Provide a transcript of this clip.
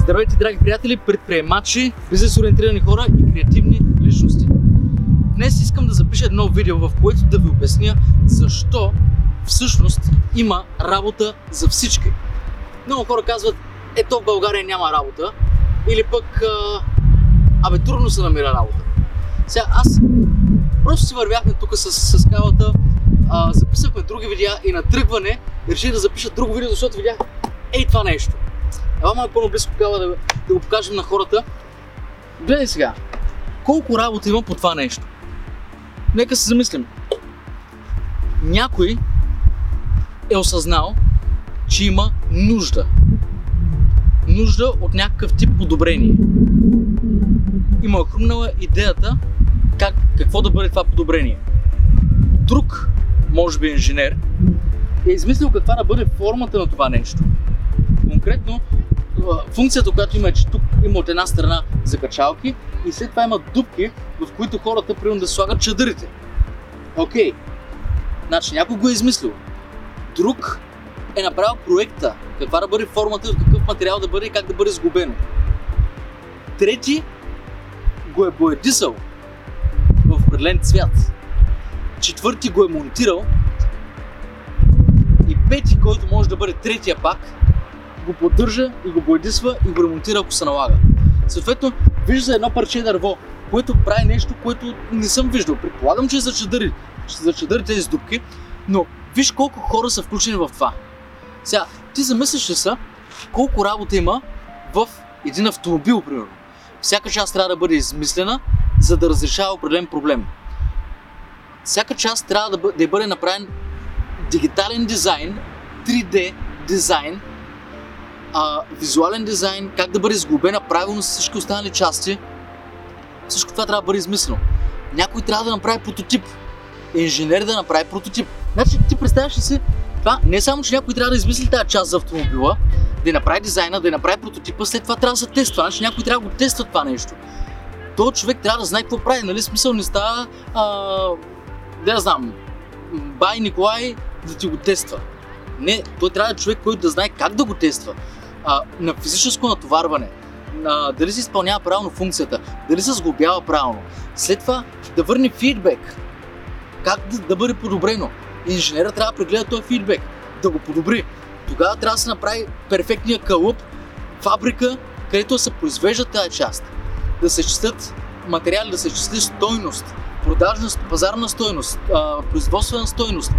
Здравейте, драги приятели, предприемачи, бизнес ориентирани хора и креативни личности. Днес искам да запиша едно видео, в което да ви обясня защо всъщност има работа за всички. Много хора казват, ето в България няма работа, или пък, абе, трудно се намира работа. Сега аз просто си вървяхме тук с, с кавата, а, записахме други видеа и на тръгване реших да запиша друго видео, защото видях ей това нещо. Ела малко по-наблизко кава да, да го покажем на хората. Гледай сега, колко работа има по това нещо. Нека се замислим. Някой е осъзнал, че има нужда. Нужда от някакъв тип подобрение. Има хрумнала идеята как, какво да бъде това подобрение. Друг, може би инженер, е измислил каква да бъде формата на това нещо. Конкретно, функцията, която има е, че тук има от една страна закачалки и след това има дупки, в които хората примерно да слагат чадърите. Окей. Значи някой го е измислил. Друг е направил проекта, каква да бъде формата, от какъв материал да бъде и как да бъде сгубено. Трети го е боядисал в определен цвят. Четвърти го е монтирал. И пети, който може да бъде третия пак, го поддържа и го боядисва и го ремонтира, ако се налага. Съответно, вижда едно парче дърво, което прави нещо, което не съм виждал. Предполагам, че е за чадъри, за чадъри тези дупки, но виж колко хора са включени в това. Сега, ти замисляш ли са колко работа има в един автомобил, примерно. Всяка част трябва да бъде измислена, за да разрешава определен проблем. Всяка част трябва да бъде, да бъде направен дигитален дизайн, 3D дизайн, а, визуален дизайн, как да бъде сглобена правилно с всички останали части. Всичко това трябва да бъде измислено. Някой трябва да направи прототип. Инженер да направи прототип. Значи ти представяш ли си това? Не само, че някой трябва да измисли тази част за автомобила, да направи дизайна, да направи прототипа, след това трябва да се тества. Значи някой трябва да го тества това нещо. Този човек трябва да знае какво прави, нали? Смисъл не става, а, да знам, бай Николай да ти го тества. Не, той трябва да е човек, който да знае как да го тества. А, на физическо натоварване, а, дали се изпълнява правилно функцията, дали се сглобява правилно. След това да върне фидбек. Как да, да бъде подобрено. Инженера трябва да прегледа този фидбек, да го подобри. Тогава трябва да се направи перфектния кълъп, фабрика, където се произвежда тази част. Да се чистят материали, да се числи стойност, продажна, пазарна стойност, производствена стойност,